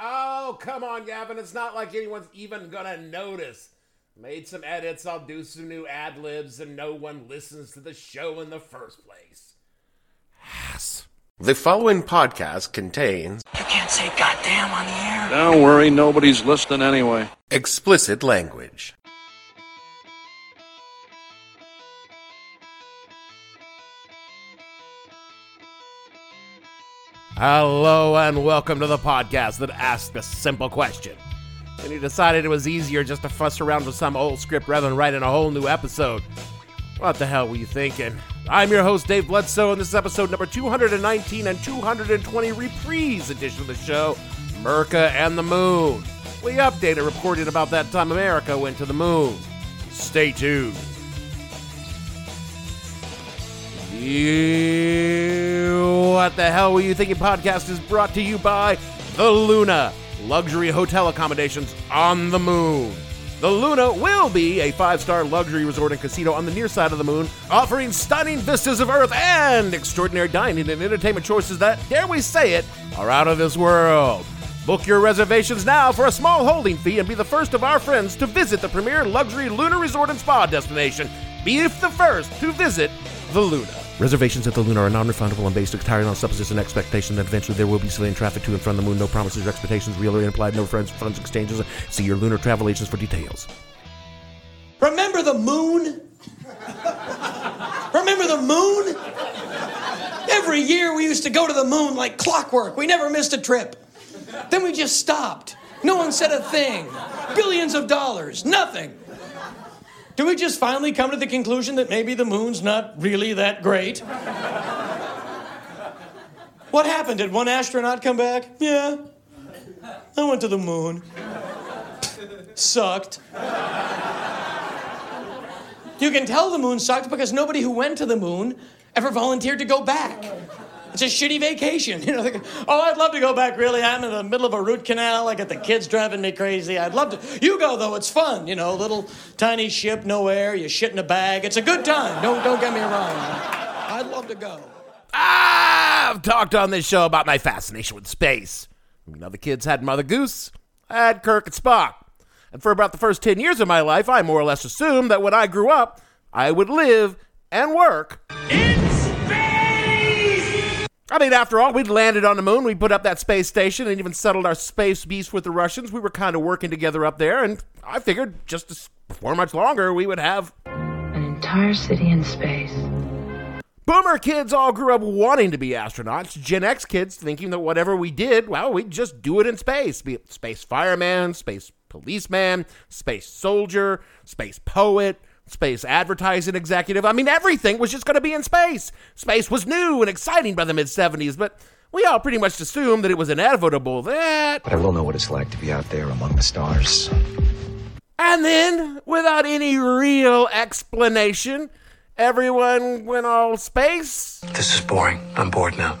Oh, come on, Gavin. It's not like anyone's even gonna notice. Made some edits, I'll do some new ad libs, and no one listens to the show in the first place. Ass. The following podcast contains You can't say goddamn on the air. Don't worry, nobody's listening anyway. explicit language. Hello and welcome to the podcast that asked a simple question. And he decided it was easier just to fuss around with some old script rather than write in a whole new episode. What the hell were you thinking? I'm your host, Dave Bledsoe, and this is episode number 219 and 220 reprise edition of the show, Murka and the Moon. We updated reporting about that time America went to the moon. Stay tuned. What the hell were you thinking? Podcast is brought to you by the Luna, luxury hotel accommodations on the moon. The Luna will be a five star luxury resort and casino on the near side of the moon, offering stunning vistas of Earth and extraordinary dining and entertainment choices that, dare we say it, are out of this world. Book your reservations now for a small holding fee and be the first of our friends to visit the premier luxury lunar resort and spa destination. Be the first to visit the Luna. Reservations at the Luna are non-refundable and based entirely on supposition and expectation that eventually there will be civilian traffic to and from the moon. No promises or expectations, real or implied. No friends, funds exchanges. See your lunar travel agents for details. Remember the moon? Remember the moon? Every year we used to go to the moon like clockwork. We never missed a trip. Then we just stopped. No one said a thing. Billions of dollars, nothing. Do we just finally come to the conclusion that maybe the moon's not really that great? What happened? Did one astronaut come back? Yeah. I went to the moon. Sucked. You can tell the moon sucked because nobody who went to the moon ever volunteered to go back. It's a shitty vacation. You know, go, oh, I'd love to go back, really. I'm in the middle of a root canal. I got the kids driving me crazy. I'd love to. You go, though. It's fun. You know, little tiny ship, no air. You shit in a bag. It's a good time. Don't, don't get me wrong. I'd love to go. I've talked on this show about my fascination with space. You know, the kids had Mother Goose, I had Kirk and Spock. And for about the first 10 years of my life, I more or less assumed that when I grew up, I would live and work I mean, after all, we'd landed on the moon, we put up that space station, and even settled our space beast with the Russians. We were kind of working together up there, and I figured just as, before much longer, we would have. An entire city in space. Boomer kids all grew up wanting to be astronauts. Gen X kids thinking that whatever we did, well, we'd just do it in space. Be it space fireman, space policeman, space soldier, space poet, space advertising executive. I mean, everything was just going to be in space. Space was new and exciting by the mid 70s, but we all pretty much assumed that it was inevitable that. But I will know what it's like to be out there among the stars. And then, without any real explanation, everyone went all space. This is boring. I'm bored now.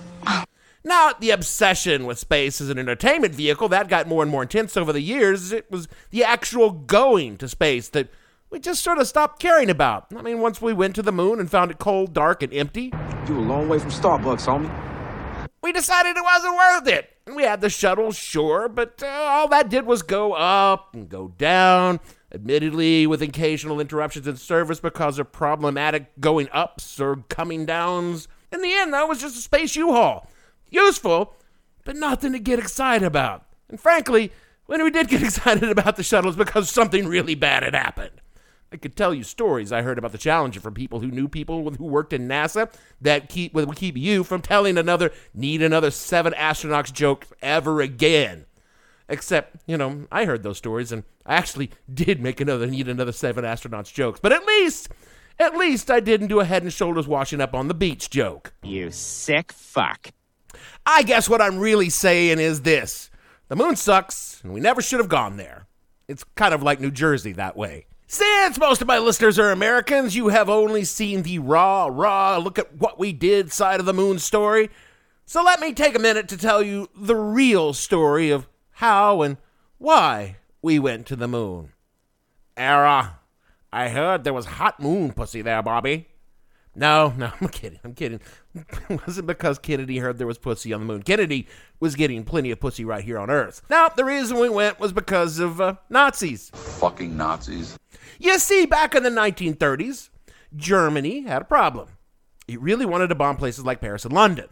Now, the obsession with space as an entertainment vehicle, that got more and more intense over the years. It was the actual going to space that we just sort of stopped caring about. I mean, once we went to the moon and found it cold, dark, and empty, You a long way from Starbucks, homie. we decided it wasn't worth it. And we had the shuttle, sure, but uh, all that did was go up and go down, admittedly with occasional interruptions in service because of problematic going ups or coming downs. In the end, that was just a space U-Haul. Useful, but nothing to get excited about. And frankly, when we did get excited about the shuttles because something really bad had happened. I could tell you stories I heard about the Challenger from people who knew people who worked in NASA that keep would keep you from telling another need another seven astronauts joke ever again. Except, you know, I heard those stories and I actually did make another need another seven astronauts jokes. But at least, at least I didn't do a head and shoulders washing up on the beach joke. You sick fuck. I guess what I'm really saying is this. The moon sucks, and we never should have gone there. It's kind of like New Jersey that way. Since most of my listeners are Americans, you have only seen the raw, raw, look at what we did side of the moon story. So let me take a minute to tell you the real story of how and why we went to the moon. Era, I heard there was hot moon pussy there, Bobby. No, no, I'm kidding. I'm kidding. It wasn't because Kennedy heard there was pussy on the moon. Kennedy was getting plenty of pussy right here on Earth. Now, the reason we went was because of uh, Nazis. Fucking Nazis. You see, back in the 1930s, Germany had a problem. It really wanted to bomb places like Paris and London.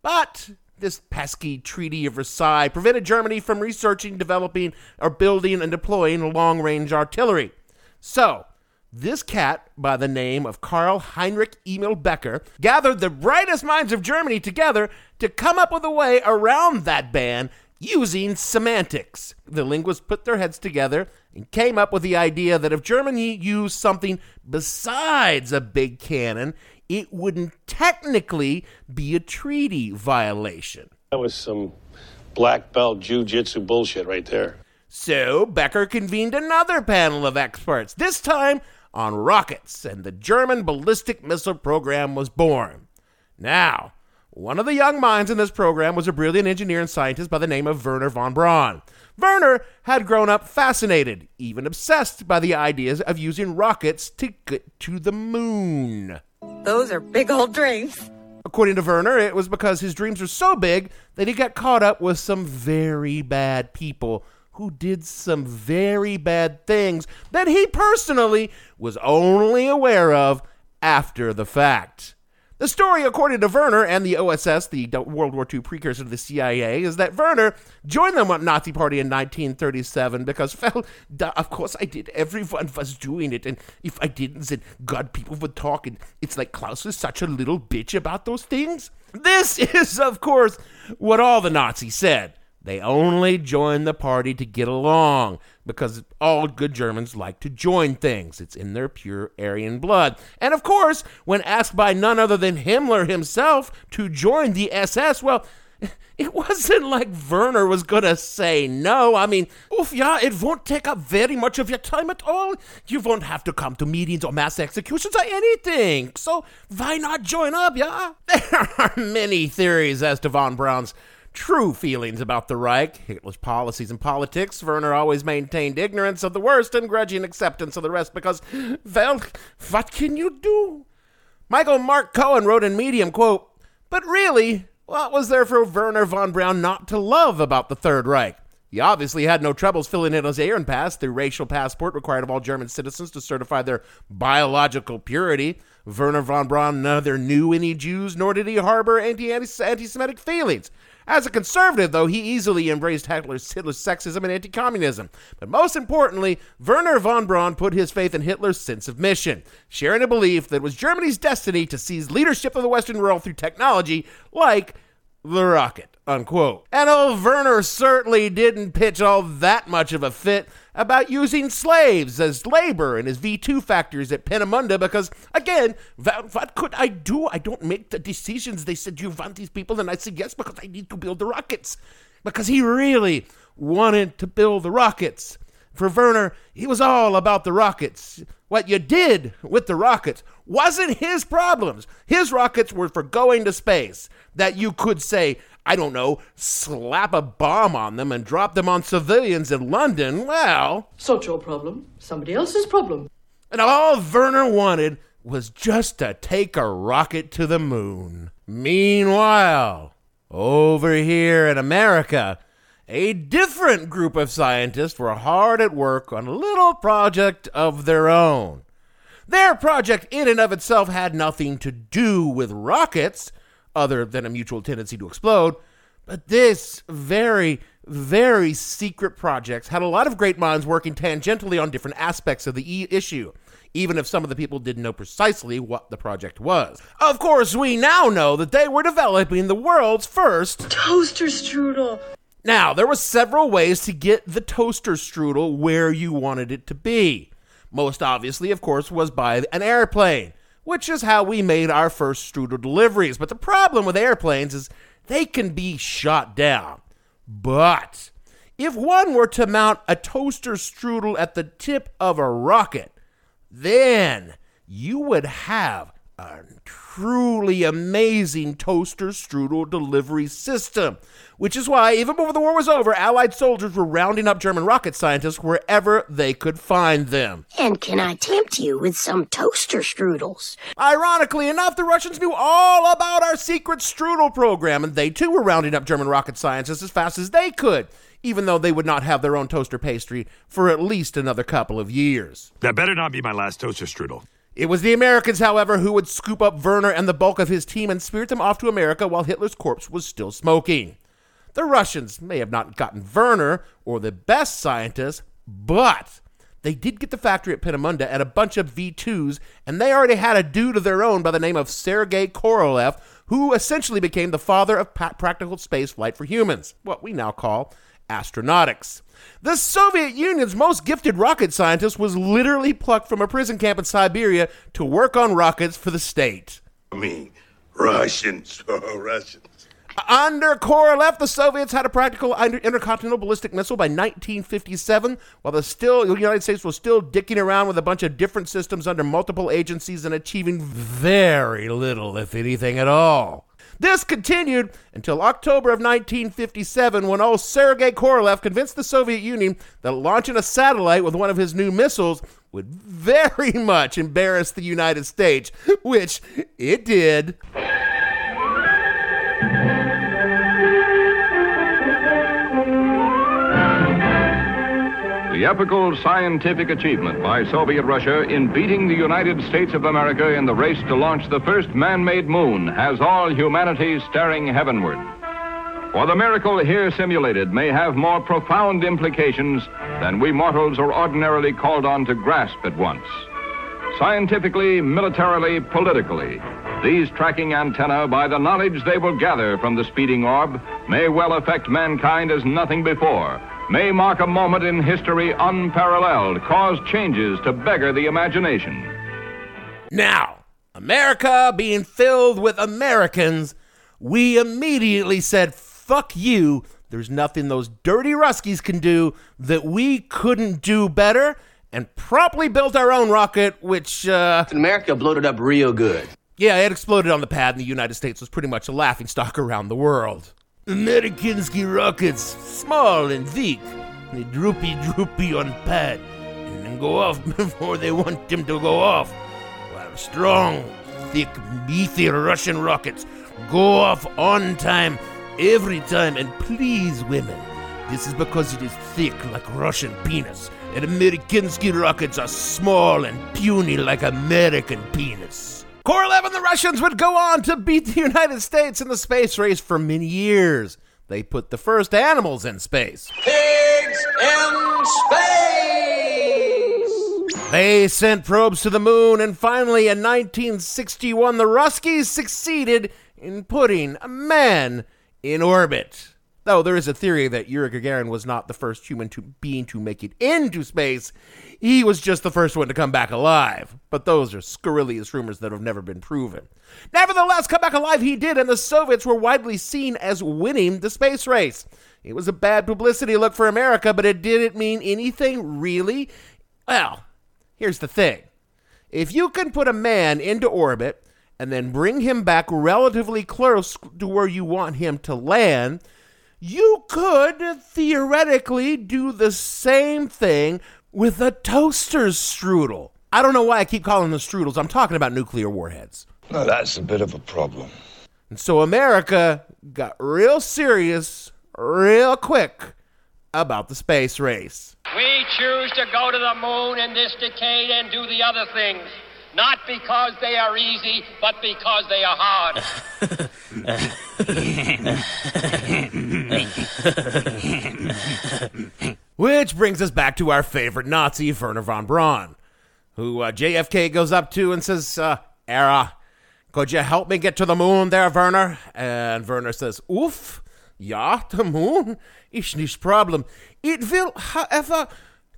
But this pesky Treaty of Versailles prevented Germany from researching, developing, or building and deploying long range artillery. So, this cat, by the name of Karl Heinrich Emil Becker, gathered the brightest minds of Germany together to come up with a way around that ban using semantics. The linguists put their heads together and came up with the idea that if Germany used something besides a big cannon, it wouldn't technically be a treaty violation. That was some black belt jujitsu bullshit right there. So Becker convened another panel of experts, this time on rockets, and the German ballistic missile program was born. Now, one of the young minds in this program was a brilliant engineer and scientist by the name of Wernher von Braun. Wernher had grown up fascinated, even obsessed by the ideas of using rockets to get to the moon. Those are big old dreams. According to Wernher, it was because his dreams were so big that he got caught up with some very bad people who did some very bad things that he personally was only aware of after the fact. The story, according to Wernher and the OSS, the World War II precursor to the CIA, is that Wernher joined the Nazi Party in 1937 because, well, duh, of course I did. Everyone was doing it, and if I didn't, then God, people would talk, and it's like Klaus is such a little bitch about those things. This is, of course, what all the Nazis said. They only joined the party to get along because all good Germans like to join things. It's in their pure Aryan blood. And of course, when asked by none other than Himmler himself to join the SS, well, it wasn't like Wernher was gonna say no. I mean, oof, yeah, it won't take up very much of your time at all. You won't have to come to meetings or mass executions or anything. So why not join up, yeah? There are many theories as to von Braun's true feelings about the Reich, Hitler's policies and politics, Wernher always maintained ignorance of the worst and grudging acceptance of the rest because, well, what can you do? Michael Mark Cohen wrote in Medium, quote, But really, what was there for Wernher von Braun not to love about the Third Reich? He obviously had no troubles filling in his Ahnenpass, the racial passport required of all German citizens to certify their biological purity. Wernher von Braun neither knew any Jews nor did he harbor anti Semitic feelings. As a conservative, though, he easily embraced Hitler's, Hitler's sexism and anti communism. But most importantly, Wernher von Braun put his faith in Hitler's sense of mission, sharing a belief that it was Germany's destiny to seize leadership of the Western world through technology like the rocket. Unquote. And old Wernher certainly didn't pitch all that much of a fit about using slaves as labor in his V2 factories at Peenemünde because, again, what could I do? I don't make the decisions. They said, You want these people? And I said, Yes, because I need to build the rockets. Because he really wanted to build the rockets. For Wernher, he was all about the rockets. What you did with the rockets wasn't his problems. His rockets were for going to space. That you could say, I don't know, slap a bomb on them and drop them on civilians in London, well. Not your problem. Somebody else's problem. And all Wernher wanted was just to take a rocket to the moon. Meanwhile, over here in America, a different group of scientists were hard at work on a little project of their own. Their project, in and of itself, had nothing to do with rockets other than a mutual tendency to explode. But this very, very secret project had a lot of great minds working tangentially on different aspects of the e- issue, even if some of the people didn't know precisely what the project was. Of course, we now know that they were developing the world's first toaster strudel. Now, there were several ways to get the toaster strudel where you wanted it to be. Most obviously, of course, was by an airplane which is how we made our first strudel deliveries. But the problem with airplanes is they can be shot down. But If one were to mount a toaster strudel at the tip of a rocket, then you would have a truly amazing toaster strudel delivery system. Which is why, even before the war was over, Allied soldiers were rounding up German rocket scientists wherever they could find them. And can I tempt you with some toaster strudels? Ironically enough, the Russians knew all about our secret strudel program, and they too were rounding up German rocket scientists as fast as they could, even though they would not have their own toaster pastry for at least another couple of years. That better not be my last toaster strudel. It was the Americans, however, who would scoop up Wernher and the bulk of his team and spirit them off to America while Hitler's corpse was still smoking. The Russians may have not gotten Wernher or the best scientists, but they did get the factory at Peenemünde and a bunch of V2s, and they already had a dude of their own by the name of Sergei Korolev, who essentially became the father of practical space flight for humans, what we now call astronautics. The Soviet Union's most gifted rocket scientist was literally plucked from a prison camp in Siberia to work on rockets for the state. I mean, Russians, Russians. Under Korolev, the Soviets had a practical inter- intercontinental ballistic missile by 1957, while the still the United States was still dicking around with a bunch of different systems under multiple agencies and achieving very little, if anything at all. This continued until October of 1957 when old Sergei Korolev convinced the Soviet Union that launching a satellite with one of his new missiles would very much embarrass the United States, which it did. The epical scientific achievement by Soviet Russia in beating the United States of America in the race to launch the first man made moon has all humanity staring heavenward. For the miracle here simulated may have more profound implications than we mortals are ordinarily called on to grasp at once. Scientifically, militarily, politically, these tracking antennae, by the knowledge they will gather from the speeding orb, may well affect mankind as nothing before may mark a moment in history unparalleled, cause changes to beggar the imagination. Now, America being filled with Americans, we immediately said, fuck you. There's nothing those dirty Ruskies can do that we couldn't do better, and promptly built our own rocket, which, uh. America blew it up real good. Yeah, it exploded on the pad, and the United States was pretty much a laughing stock around the world. Amerikansky rockets, small and weak. They droopy droopy on pad, and then go off before they want them to go off. While strong, thick, beefy Russian rockets go off on time, every time, and please women. This is because it is thick like Russian penis, and Amerikansky rockets are small and puny like American penis. Korolev and the Russians would go on to beat the United States in the space race for many years. They put the first animals in space. Pigs in space! They sent probes to the moon, and finally in 1961, the Ruskies succeeded in putting a man in orbit. Though there is a theory that Yuri Gagarin was not the first human to being to make it into space, he was just the first one to come back alive. But those are scurrilous rumors that have never been proven. Nevertheless, come back alive he did, and the Soviets were widely seen as winning the space race. It was a bad publicity look for America, but it didn't mean anything really. Well, here's the thing if you can put a man into orbit and then bring him back relatively close to where you want him to land, you could theoretically do the same thing with a toaster strudel. I don't know why I keep calling them strudels. I'm talking about nuclear warheads. Now that's a bit of a problem. And so America got real serious real quick about the space race. We choose to go to the moon in this decade and do the other things. Not because they are easy, but because they are hard. Which brings us back to our favorite Nazi, Wernher von Braun, who uh, JFK goes up to and says, uh, Era, could you help me get to the moon there, Wernher? And Wernher says, Oof, ja, the moon is nicht problem. It will, however,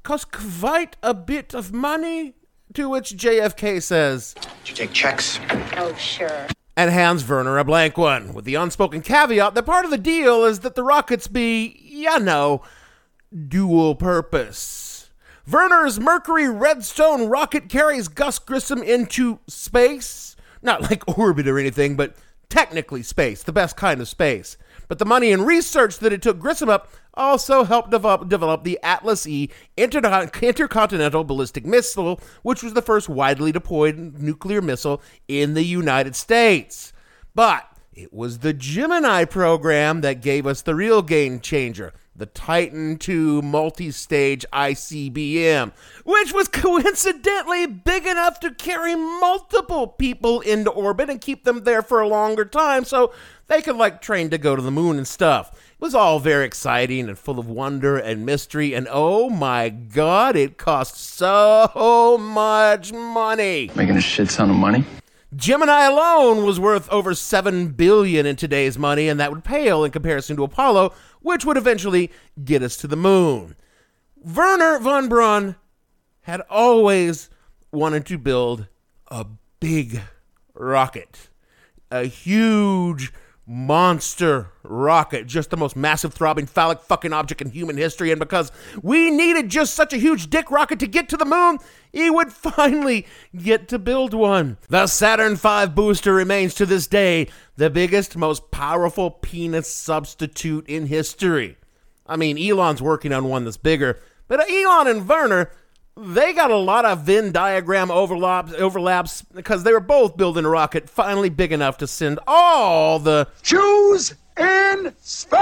cost quite a bit of money. To which JFK says, Did you take checks? Oh, sure. And hands Wernher a blank one, with the unspoken caveat that part of the deal is that the rockets be, you know, dual purpose. Wernher's Mercury Redstone rocket carries Gus Grissom into space. Not like orbit or anything, but technically space, the best kind of space. But the money and research that it took Grissom up also helped develop, develop the Atlas E intercontinental ballistic missile, which was the first widely deployed nuclear missile in the United States. But it was the Gemini program that gave us the real game changer the Titan II multi stage ICBM, which was coincidentally big enough to carry multiple people into orbit and keep them there for a longer time so they could, like, train to go to the moon and stuff. It was all very exciting and full of wonder and mystery, and oh my god, it cost so much money. Making a shit ton of money? Gemini alone was worth over 7 billion in today's money and that would pale in comparison to Apollo which would eventually get us to the moon. Werner von Braun had always wanted to build a big rocket, a huge monster rocket, just the most massive, throbbing, phallic fucking object in human history. And because we needed just such a huge dick rocket to get to the moon, he would finally get to build one. The Saturn V booster remains to this day the biggest, most powerful penis substitute in history. I mean, Elon's working on one that's bigger, but Elon and Wernher they got a lot of Venn diagram overlaps, overlaps because they were both building a rocket finally big enough to send all the Jews in space.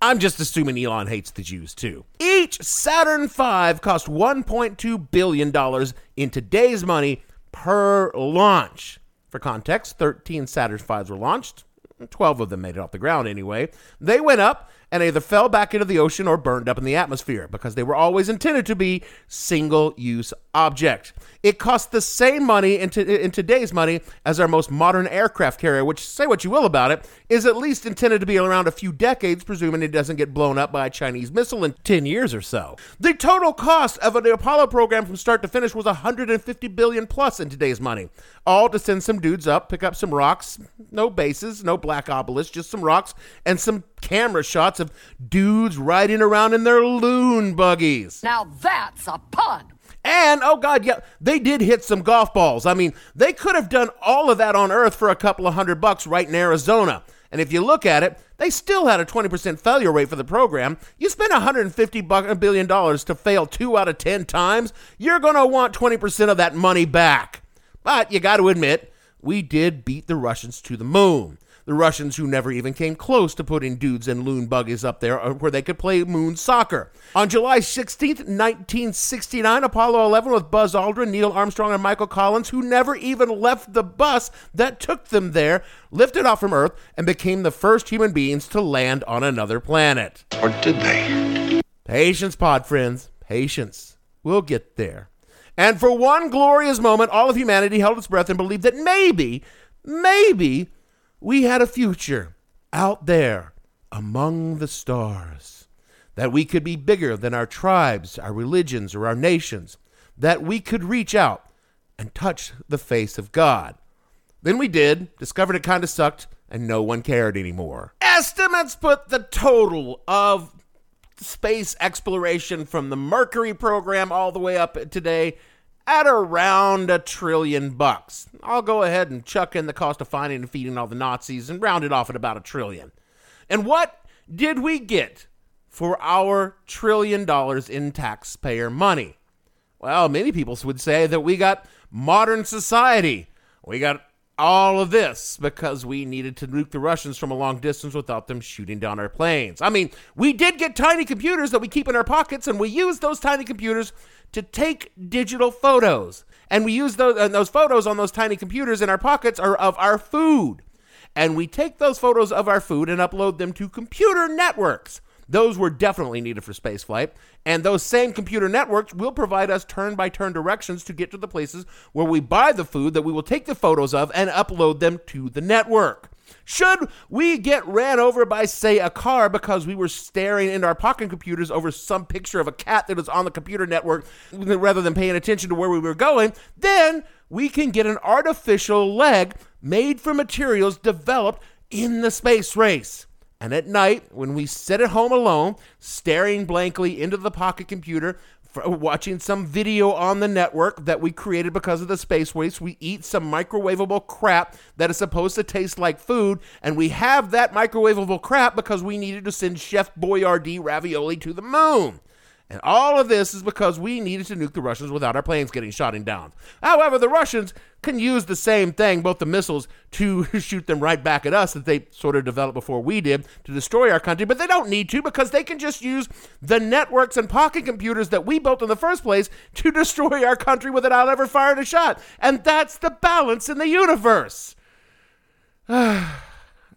I'm just assuming Elon hates the Jews too. Each Saturn V cost 1.2 billion dollars in today's money per launch. For context, 13 Saturn V's were launched. 12 of them made it off the ground anyway. They went up and either fell back into the ocean or burned up in the atmosphere because they were always intended to be single use objects. It cost the same money in, t- in, today's money as our most modern aircraft carrier, which, say what you will about it, is at least intended to be around a few decades, presuming it doesn't get blown up by a Chinese missile in 10 years or so. The total cost of the Apollo program from start to finish was 150 billion plus in today's money, all to send some dudes up, pick up some rocks, no bases, no black obelisk, just some rocks and some camera shots of dudes riding around in their loon buggies. Now that's a pun. And oh god, yeah, they did hit some golf balls. I mean, they could have done all of that on Earth for a couple of hundred bucks right in Arizona. And if you look at it, they still had a 20% failure rate for the program. You spend 150 billion dollars to fail 2 out of 10 times, you're going to want 20% of that money back. But you got to admit, we did beat the Russians to the moon the Russians who never even came close to putting dudes in loon buggies up there uh, where they could play moon soccer. On July 16th, 1969, Apollo 11 with Buzz Aldrin, Neil Armstrong, and Michael Collins, who never even left the bus that took them there, lifted off from Earth and became the first human beings to land on another planet. Or did they? Patience, pod friends. Patience. We'll get there. And for one glorious moment, all of humanity held its breath and believed that maybe, maybe we had a future out there among the stars, that we could be bigger than our tribes, our religions, or our nations, that we could reach out and touch the face of God. Then we did, discovered it kind of sucked, and no one cared anymore. Estimates put the total of space exploration from the Mercury program all the way up today at around a trillion bucks. I'll go ahead and chuck in the cost of finding and feeding all the Nazis and round it off at about a trillion. And what did we get for our trillion dollars in taxpayer money? Well, many people would say that we got modern society. We got all of this because we needed to nuke the Russians from a long distance without them shooting down our planes. I mean, we did get tiny computers that we keep in our pockets, and we use those tiny computers to take digital photos. And we use those, and those photos on those tiny computers in our pockets are of our food. And we take those photos of our food and upload them to computer networks. Those were definitely needed for spaceflight. And those same computer networks will provide us turn by turn directions to get to the places where we buy the food that we will take the photos of and upload them to the network. Should we get ran over by, say, a car because we were staring into our pocket computers over some picture of a cat that was on the computer network rather than paying attention to where we were going, then we can get an artificial leg made from materials developed in the space race. And at night, when we sit at home alone, staring blankly into the pocket computer, watching some video on the network that we created because of the space waste, we eat some microwavable crap that is supposed to taste like food, and we have that microwavable crap because we needed to send Chef Boyardee ravioli to the moon. And all of this is because we needed to nuke the Russians without our planes getting shot down. However, the Russians can use the same thing, both the missiles, to shoot them right back at us that they sort of developed before we did to destroy our country, but they don't need to because they can just use the networks and pocket computers that we built in the first place to destroy our country without ever firing a shot. And that's the balance in the universe.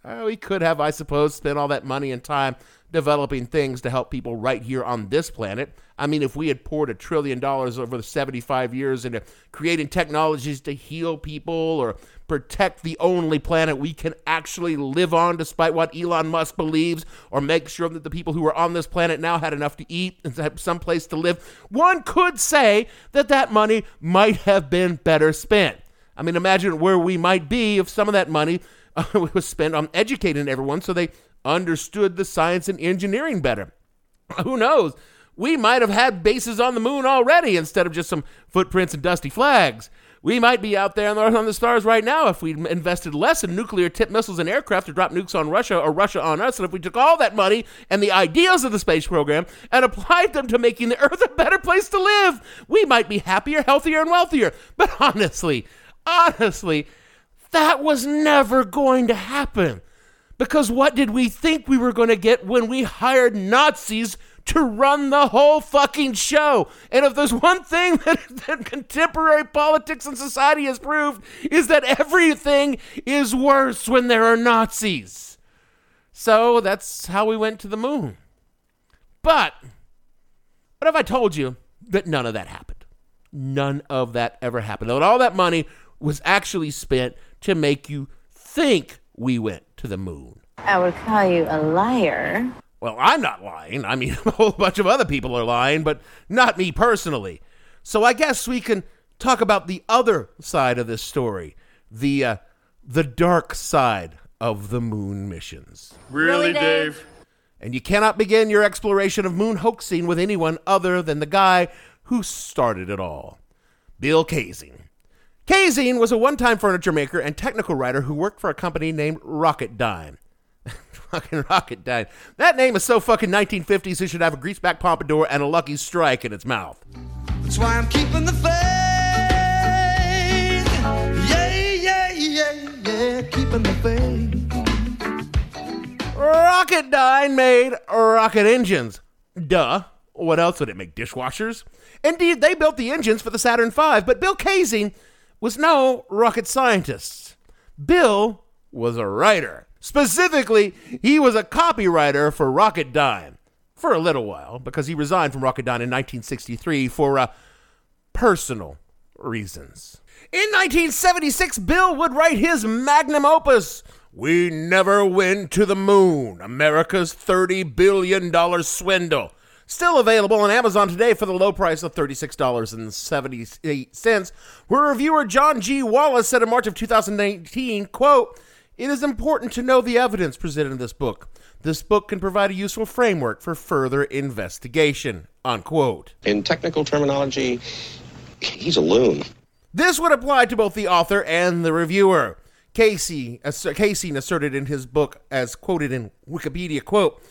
Ah, we could have, I suppose, spent all that money and time developing things to help people right here on this planet. I mean, if we had poured a trillion dollars over the 75 years into creating technologies to heal people or protect the only planet we can actually live on, despite what Elon Musk believes, or make sure that the people who are on this planet now had enough to eat and have some place to live, one could say that that money might have been better spent. I mean, imagine where we might be if some of that money uh, was spent on educating everyone so they understood the science and engineering better. Who knows? We might have had bases on the moon already instead of just some footprints and dusty flags. We might be out there on the stars right now if we invested less in nuclear tipped missiles and aircraft to drop nukes on Russia or Russia on us. And if we took all that money and the ideas of the space program and applied them to making the Earth a better place to live, we might be happier, healthier, and wealthier. But honestly, honestly, that was never going to happen. Because what did we think we were going to get when we hired Nazis to run the whole fucking show? And if there's one thing that, that contemporary politics and society has proved, is that everything is worse when there are Nazis. So that's how we went to the moon. But what if I told you that none of that happened? None of that ever happened. That all that money was actually spent to make you think we went to the moon. I would call you a liar. Well, I'm not lying. I mean, a whole bunch of other people are lying, but not me personally. So I guess we can talk about the other side of this story, the uh, the dark side of the moon missions. Really, Dave? And you cannot begin your exploration of moon hoaxing with anyone other than the guy who started it all, Bill Kaysing. Kaysing was a one-time furniture maker and technical writer who worked for a company named Rocketdyne. fucking Rocketdyne. That name is so fucking 1950s, it should have a greaseback pompadour and a lucky strike in its mouth. That's why I'm keeping the faith. Yeah, yeah, yeah, yeah, keeping the faith. Rocketdyne made rocket engines. Duh. What else would it make? Dishwashers? Indeed, they built the engines for the Saturn V, but Bill Kaysing was no rocket scientist. Bill was a writer. Specifically, he was a copywriter for Rocketdyne for a little while because he resigned from Rocketdyne in 1963 for uh, personal reasons. In 1976, Bill would write his magnum opus, We Never Went to the Moon, America's $30 billion swindle. Still available on Amazon today for the low price of $36.78, where reviewer John G. Wallace said in March of 2019, quote, it is important to know the evidence presented in this book. This book can provide a useful framework for further investigation. Unquote. In technical terminology, he's a loon. This would apply to both the author and the reviewer. Kaysing, Kaysing asserted in his book, as quoted in Wikipedia, quote,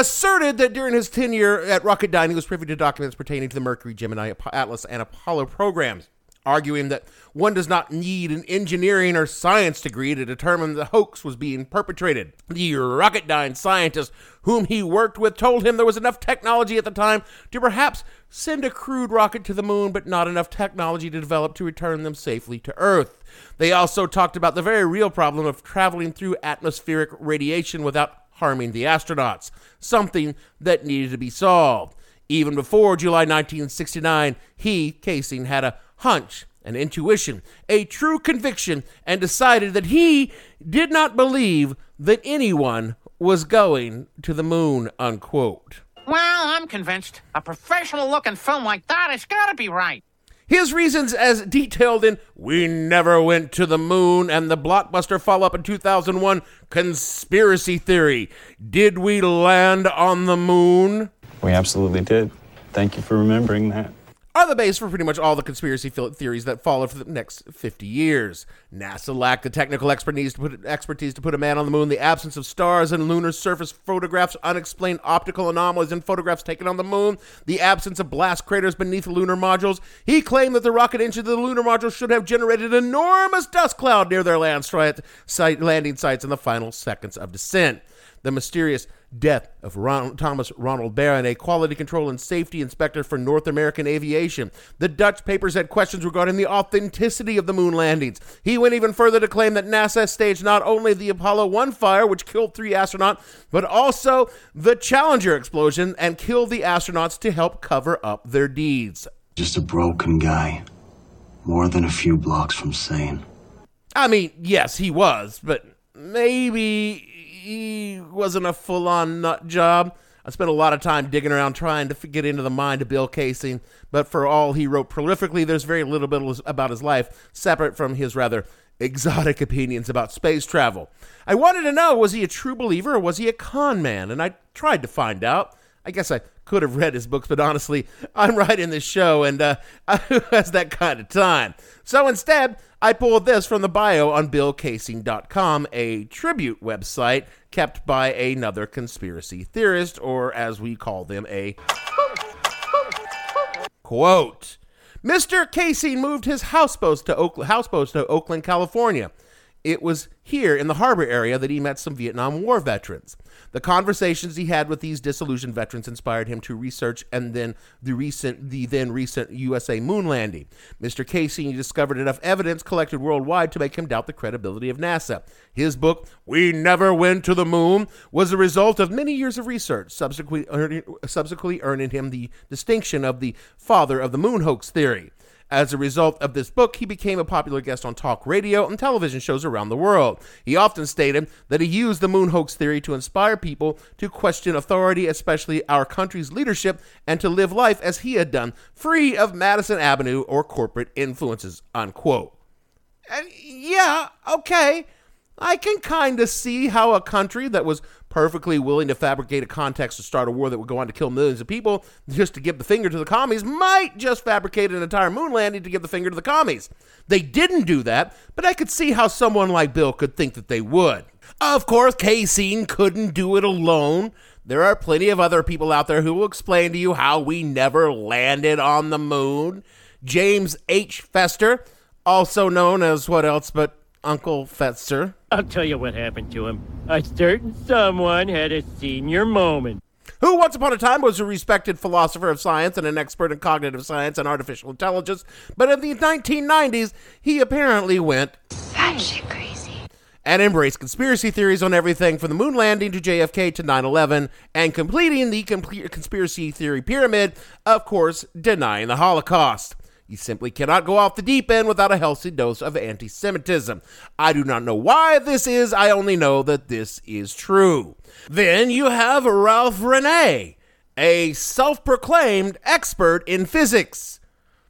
asserted that during his tenure at Rocketdyne, he was privy to documents pertaining to the Mercury, Gemini, Atlas, and Apollo programs arguing that one does not need an engineering or science degree to determine the hoax was being perpetrated. The Rocketdyne scientist whom he worked with told him there was enough technology at the time to perhaps send a crude rocket to the moon, but not enough technology to develop to return them safely to Earth. They also talked about the very real problem of traveling through atmospheric radiation without harming the astronauts, something that needed to be solved. Even before July 1969, he, Kaysing, had a hunch, an intuition, a true conviction, and decided that he did not believe that anyone was going to the moon, unquote. Well, I'm convinced. A professional looking film like that has got to be right. His reasons, as detailed in We Never Went to the Moon and the blockbuster follow up in 2001, Conspiracy Theory. Did we land on the moon? We absolutely did. Thank you for remembering that the base for pretty much all the conspiracy theories that followed for the next 50 years. NASA lacked the technical expertise to, put, expertise to put a man on the moon, the absence of stars and lunar surface photographs, unexplained optical anomalies in photographs taken on the moon, the absence of blast craters beneath lunar modules. He claimed that the rocket engine of the lunar module should have generated an enormous dust cloud near their land site, landing sites in the final seconds of descent. The mysterious death of Ron- Thomas Ronald Baron, a quality control and safety inspector for North American Aviation. The Dutch papers had questions regarding the authenticity of the moon landings. He went even further to claim that NASA staged not only the Apollo 1 fire, which killed three astronauts, but also the Challenger explosion and killed the astronauts to help cover up their deeds. Just a broken guy, more than a few blocks from sane. I mean, yes, he was, but maybe he wasn't a full on nut job. I spent a lot of time digging around trying to get into the mind of Bill Kaysing, but for all he wrote prolifically, there's very little bit about his life separate from his rather exotic opinions about space travel. I wanted to know was he a true believer or was he a con man? And I tried to find out. I guess I could have read his books, but honestly, I'm writing this show and uh, who has that kind of time? So instead, I pulled this from the bio on BillKaysing.com, a tribute website kept by another conspiracy theorist, or as we call them, a quote. Mr. Kaysing moved his houseboat to, houseboat to Oakland, California. It was here in the harbor area that he met some Vietnam War veterans. The conversations he had with these disillusioned veterans inspired him to research and then the recent the then recent USA moon landing. Mr. Kaysing discovered enough evidence collected worldwide to make him doubt the credibility of NASA. His book, We Never Went to the Moon, was a result of many years of research, subsequently earning, subsequently earning him the distinction of the father of the moon hoax theory. As a result of this book, he became a popular guest on talk radio and television shows around the world. He often stated that he used the moon hoax theory to inspire people to question authority, especially our country's leadership, and to live life as he had done, free of Madison Avenue or corporate influences. Unquote. And yeah, okay. I can kind of see how a country that was perfectly willing to fabricate a context to start a war that would go on to kill millions of people just to give the finger to the commies might just fabricate an entire moon landing to give the finger to the commies. They didn't do that, but I could see how someone like Bill could think that they would. Of course, Kaysing couldn't do it alone. There are plenty of other people out there who will explain to you how we never landed on the moon. James H. Fetzer, also known as what else but Uncle Fetzer. I'll tell you what happened to him. A certain someone had a senior moment. Who once upon a time was a respected philosopher of science and an expert in cognitive science and artificial intelligence, but in the 1990s, he apparently went batshit crazy and embraced conspiracy theories on everything from the moon landing to JFK to 9 11, and completing the complete conspiracy theory pyramid, of course, denying the Holocaust. You simply cannot go off the deep end without a healthy dose of anti Semitism. I do not know why this is, I only know that this is true. Then you have Ralph Rene, a self proclaimed expert in physics.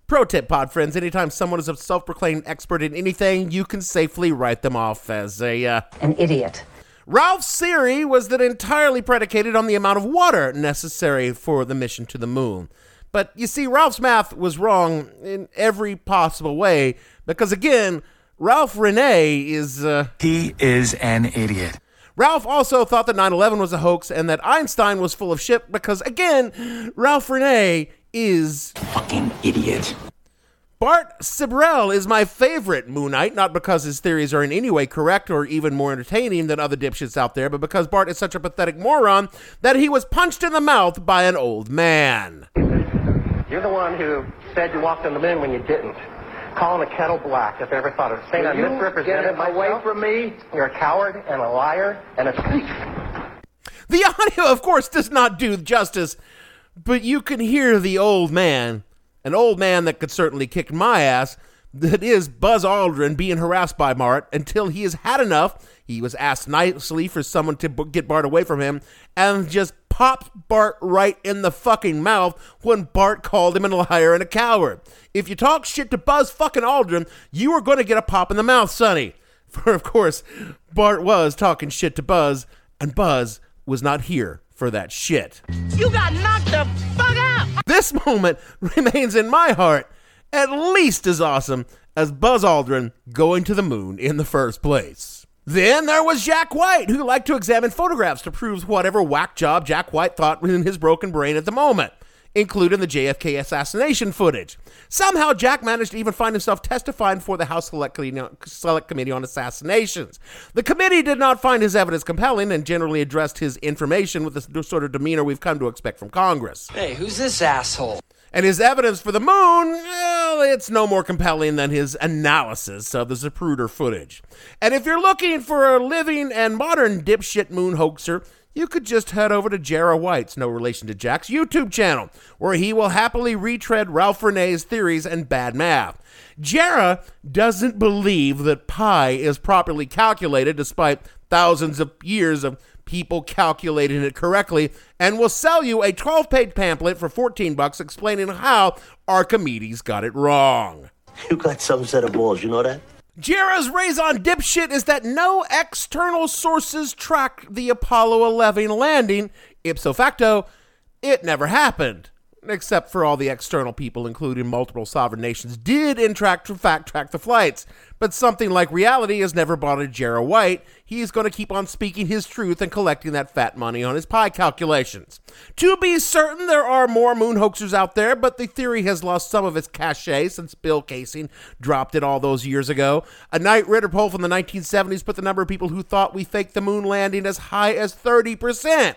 Pro tip, pod friends anytime someone is a self proclaimed expert in anything, you can safely write them off as a. Uh, An idiot. Ralph's theory was that entirely predicated on the amount of water necessary for the mission to the moon. But you see, Ralph's math was wrong in every possible way because, again, Ralph Rene is. Uh, he is an idiot. Ralph also thought that 9 11 was a hoax and that Einstein was full of shit because, again, Ralph Rene is. Fucking idiot. Bart Sibrel is my favorite Moonite, not because his theories are in any way correct or even more entertaining than other dipshits out there, but because Bart is such a pathetic moron that he was punched in the mouth by an old man. You're the one who said you walked on the moon when you didn't. Calling a kettle black, if I ever thought of saying I misrepresented myself. away from me. You're a coward and a liar and a thief. The audio, of course, does not do justice, but you can hear the old man, an old man that could certainly kick my ass, that is Buzz Aldrin being harassed by Bart until he has had enough. He was asked nicely for someone to get Bart away from him and just popped Bart right in the fucking mouth when Bart called him a liar and a coward. If you talk shit to Buzz fucking Aldrin, you are going to get a pop in the mouth, Sonny. For, of course, Bart was talking shit to Buzz, and Buzz was not here for that shit. You got knocked the fuck out! This moment remains in my heart at least as awesome as Buzz Aldrin going to the moon in the first place. Then there was Jack White, who liked to examine photographs to prove whatever whack job Jack White thought was in his broken brain at the moment, including the JFK assassination footage. Somehow, Jack managed to even find himself testifying for the House Select Committee on Assassinations. The committee did not find his evidence compelling and generally addressed his information with the sort of demeanor we've come to expect from Congress. Hey, who's this asshole? And his evidence for the moon, well, it's no more compelling than his analysis of the Zapruder footage. And if you're looking for a living and modern dipshit moon hoaxer, you could just head over to Jarrah White's, no relation to Jack's, YouTube channel, where he will happily retread Ralph René's theories and bad math. Jarrah doesn't believe that pi is properly calculated despite thousands of years of people calculating it correctly and will sell you a 12-page pamphlet for 14 bucks explaining how Archimedes got it wrong. You got some set of balls, you know that? Jarrah's raison dipshit is that no external sources tracked the Apollo 11 landing. Ipso facto, it never happened except for all the external people, including multiple sovereign nations, did in track, fact track the flights. But something like reality has never bothered Jarrah White. He's going to keep on speaking his truth and collecting that fat money on his pie calculations. To be certain, there are more moon hoaxers out there, but the theory has lost some of its cachet since Bill Kaysing dropped it all those years ago. A Knight Ridder poll from the 1970s put the number of people who thought we faked the moon landing as high as 30%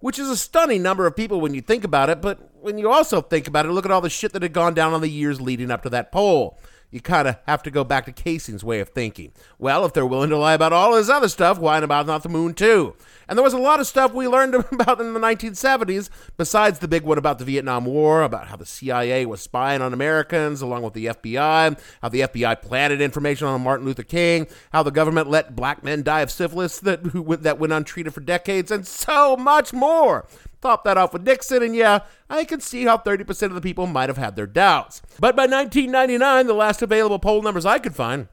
which is a stunning number of people when you think about it. But when you also think about it, look at all the shit that had gone down on the years leading up to that poll. You kind of have to go back to Kaysing's way of thinking. Well, if they're willing to lie about all this other stuff, why about not the moon too? And there was a lot of stuff we learned about in the 1970s, besides the big one about the Vietnam War, about how the CIA was spying on Americans along with the FBI, how the FBI planted information on Martin Luther King, how the government let black men die of syphilis that, who, that went untreated for decades, and so much more. Top that off with Nixon, and yeah, I can see how 30% of the people might have had their doubts. But by 1999, the last available poll numbers I could find,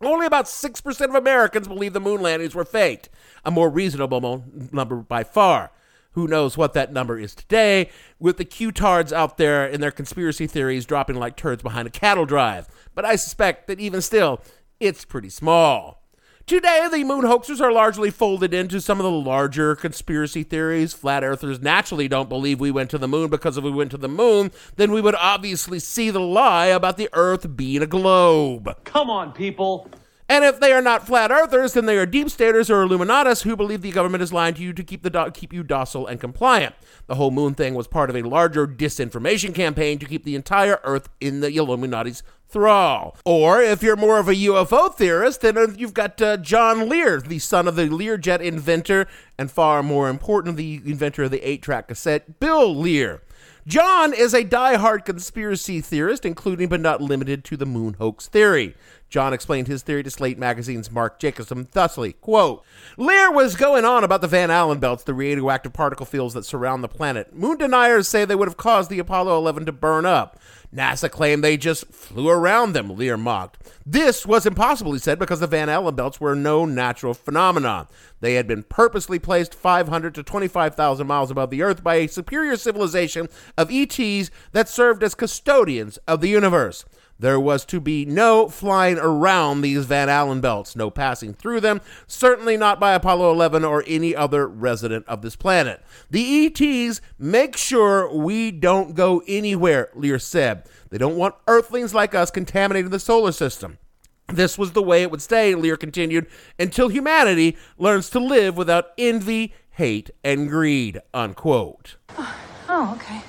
only about 6% of Americans believe the moon landings were faked a more reasonable number by far. Who knows what that number is today, with the Q-tards out there in their conspiracy theories dropping like turds behind a cattle drive. But I suspect that even still, it's pretty small. Today, the moon hoaxers are largely folded into some of the larger conspiracy theories. Flat earthers naturally don't believe we went to the moon because if we went to the moon, then we would obviously see the lie about the earth being a globe. Come on, people. And if they are not flat earthers, then they are deep staters or Illuminatus who believe the government is lying to you to keep the do- keep you docile and compliant. The whole moon thing was part of a larger disinformation campaign to keep the entire Earth in the Illuminati's thrall. Or if you're more of a UFO theorist, then uh, you've got uh, John Lear, the son of the Learjet inventor, and far more important, the inventor of the eight-track cassette, Bill Lear. John is a die-hard conspiracy theorist, including but not limited to the moon hoax theory. John explained his theory to Slate magazine's Mark Jacobson thusly, quote, Lear was going on about the Van Allen belts, the radioactive particle fields that surround the planet. Moon deniers say they would have caused the Apollo 11 to burn up. NASA claimed they just flew around them, Lear mocked. This was impossible, he said, because the Van Allen belts were no natural phenomenon. They had been purposely placed 500 to 25,000 miles above the Earth by a superior civilization of ETs that served as custodians of the universe. There was to be no flying around these Van Allen belts, no passing through them, certainly not by Apollo 11 or any other resident of this planet. The ETs make sure we don't go anywhere, Lear said. They don't want Earthlings like us contaminating the solar system. This was the way it would stay, Lear continued, until humanity learns to live without envy, hate, and greed. Unquote. Oh, oh okay.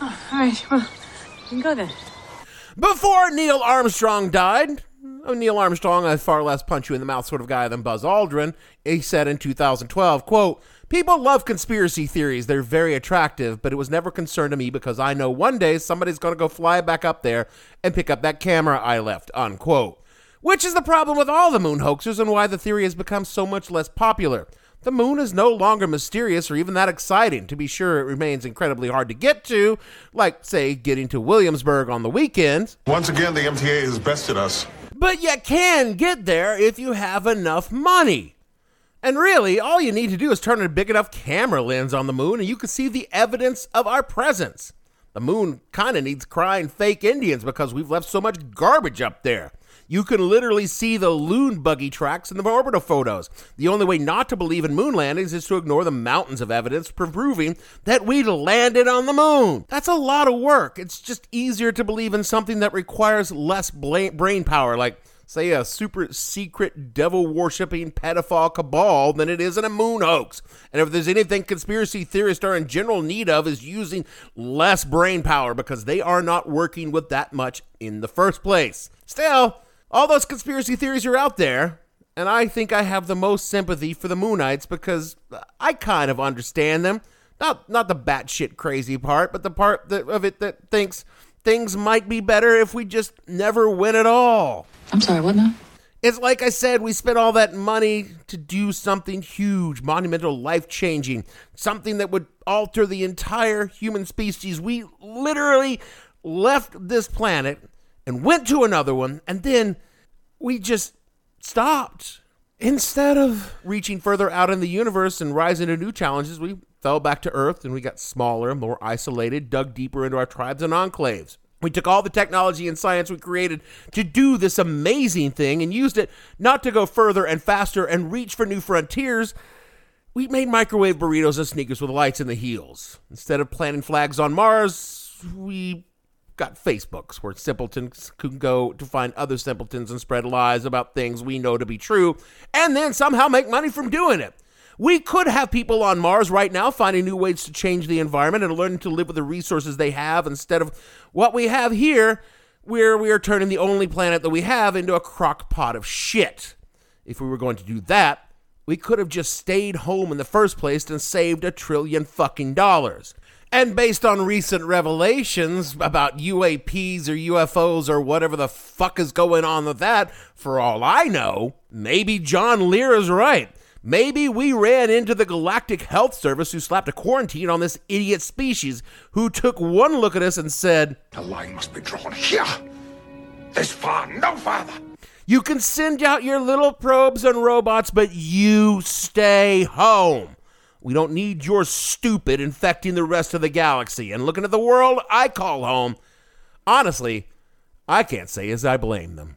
Oh, all right, well, you can go then. Before Neil Armstrong died, oh, Neil Armstrong, a far less punch you in the mouth sort of guy than Buzz Aldrin, he said in 2012, quote, People love conspiracy theories. They're very attractive, but it was never concerned to me because I know one day somebody's going to go fly back up there and pick up that camera I left, unquote. Which is the problem with all the moon hoaxers and why the theory has become so much less popular. The moon is no longer mysterious or even that exciting. To be sure, it remains incredibly hard to get to, like, say, getting to Williamsburg on the weekends. Once again, the MTA has bested us. But you can get there if you have enough money. And really, all you need to do is turn a big enough camera lens on the moon and you can see the evidence of our presence. The moon kind of needs crying fake Indians because we've left so much garbage up there. You can literally see the loon buggy tracks in the orbital photos. The only way not to believe in moon landings is to ignore the mountains of evidence proving that we landed on the moon. That's a lot of work. It's just easier to believe in something that requires less brain power, like say a super secret devil worshipping pedophile cabal than it is in a moon hoax. And if there's anything conspiracy theorists are in general need of is using less brain power because they are not working with that much in the first place. Still, all those conspiracy theories are out there, and I think I have the most sympathy for the Moonites because I kind of understand them. Not not the batshit crazy part, but the part that, of it that thinks things might be better if we just never win at all. I'm sorry, what now? It's like I said, we spent all that money to do something huge, monumental, life changing, something that would alter the entire human species. We literally left this planet and went to another one, and then we just stopped. Instead of reaching further out in the universe and rising to new challenges, we fell back to Earth and we got smaller, more isolated, dug deeper into our tribes and enclaves. We took all the technology and science we created to do this amazing thing and used it not to go further and faster and reach for new frontiers. We made microwave burritos and sneakers with lights in the heels. Instead of planting flags on Mars, we got Facebooks where simpletons can go to find other simpletons and spread lies about things we know to be true and then somehow make money from doing it. We could have people on Mars right now finding new ways to change the environment and learning to live with the resources they have instead of what we have here, where we are turning the only planet that we have into a crock pot of shit. If we were going to do that, we could have just stayed home in the first place and saved a trillion fucking dollars. And based on recent revelations about UAPs or UFOs or whatever the fuck is going on with that, for all I know, maybe John Lear is right. Maybe we ran into the Galactic Health Service who slapped a quarantine on this idiot species who took one look at us and said, The line must be drawn here. This far, no farther. You can send out your little probes and robots, but you stay home. We don't need your stupid infecting the rest of the galaxy and looking at the world I call home. Honestly, I can't say as I blame them.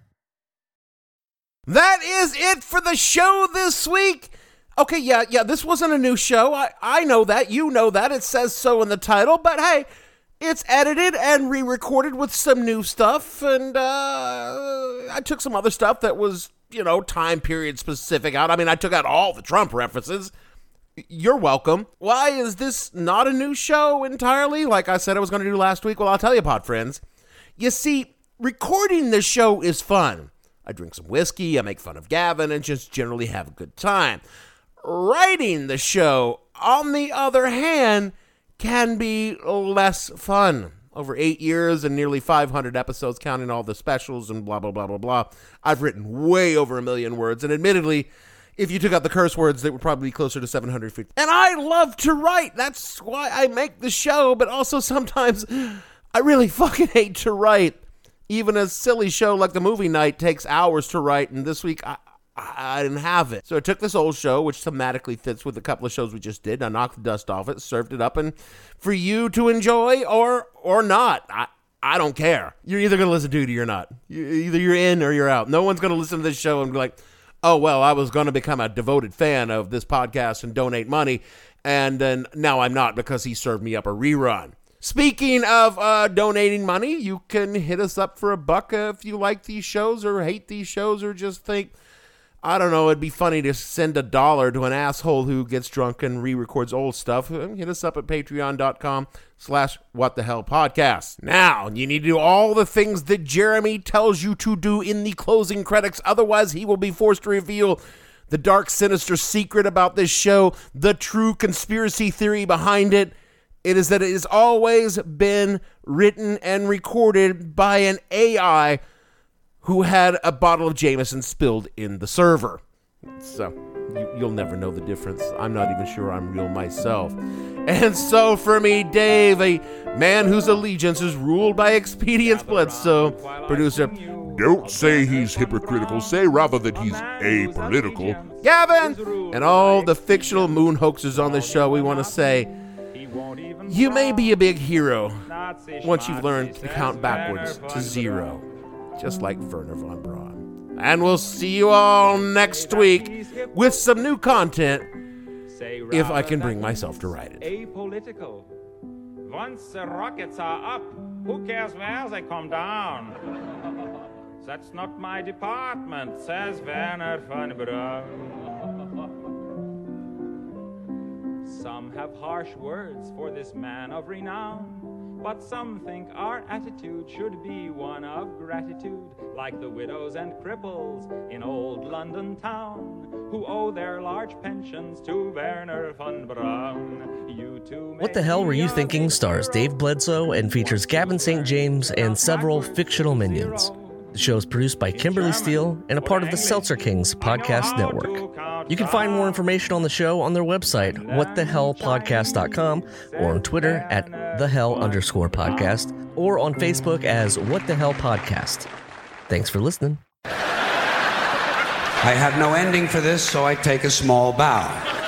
That is it for the show this week. Okay, yeah, yeah, this wasn't a new show. I, I know that. You know that. It says so in the title. But hey, it's edited and re recorded with some new stuff. And uh, I took some other stuff that was, you know, time period specific out. I mean, I took out all the Trump references. You're welcome. Why is this not a new show entirely? Like I said I was going to do last week? Well, I'll tell you, pod friends. You see, recording this show is fun. I drink some whiskey, I make fun of Gavin, and just generally have a good time. Writing the show, on the other hand, can be less fun. Over eight years and nearly 500 episodes, counting all the specials and blah, blah, blah, blah, blah. I've written way over a million words, and admittedly, if you took out the curse words, they would probably be closer to 750. And I love to write. That's why I make the show, but also sometimes I really fucking hate to write. Even a silly show like the movie night takes hours to write, and this week I, I, didn't have it. So I took this old show, which thematically fits with a couple of shows we just did. I knocked the dust off it, served it up, and for you to enjoy or or not, I, I don't care. You're either going to listen to it or you're not. You, either you're in or you're out. No one's going to listen to this show and be like, oh, well, I was going to become a devoted fan of this podcast and donate money, and then now I'm not because he served me up a rerun. Speaking of uh, donating money, you can hit us up for a buck uh, if you like these shows or hate these shows or just think, I don't know, it'd be funny to send a dollar to an asshole who gets drunk and re-records old stuff. Hit us up at patreon.com slash what the hell podcast. Now, you need to do all the things that Jeremy tells you to do in the closing credits. Otherwise, he will be forced to reveal the dark, sinister secret about this show, the true conspiracy theory behind it. It is that it has always been written and recorded by an AI who had a bottle of Jameson spilled in the server. So you, will never know the difference. I'm not even sure I'm real myself. And so for me, Dave, a man whose allegiance is ruled by expedience Bledsoe, producer. Don't say he's hypocritical. Say rather that he's apolitical. Gavin! And all the fictional moon hoaxers on the show, we want to say, you may be a big hero once you've learned to count backwards to zero, just like Wernher von Braun. And we'll see you all next week with some new content if I can bring myself to write it. Apolitical. Once the rockets are up, who cares where they come down? That's not my department, says Wernher von Braun. Some have harsh words for this man of renown, but some think our attitude should be one of gratitude, like the widows and cripples in old London town, who owe their large pensions to Wernher von Braun. You too What the hell were you thinking stars Dave Bledsoe and features Gavin St. James and several fictional minions. The show is produced by Kimberly Steele and a part of the Seltzer Kings podcast network. You can find more information on the show on their website, whatthehellpodcast.com, or on Twitter at thehell underscore podcast, or on Facebook as What the Hell Podcast. Thanks for listening. I have no ending for this, so I take a small bow.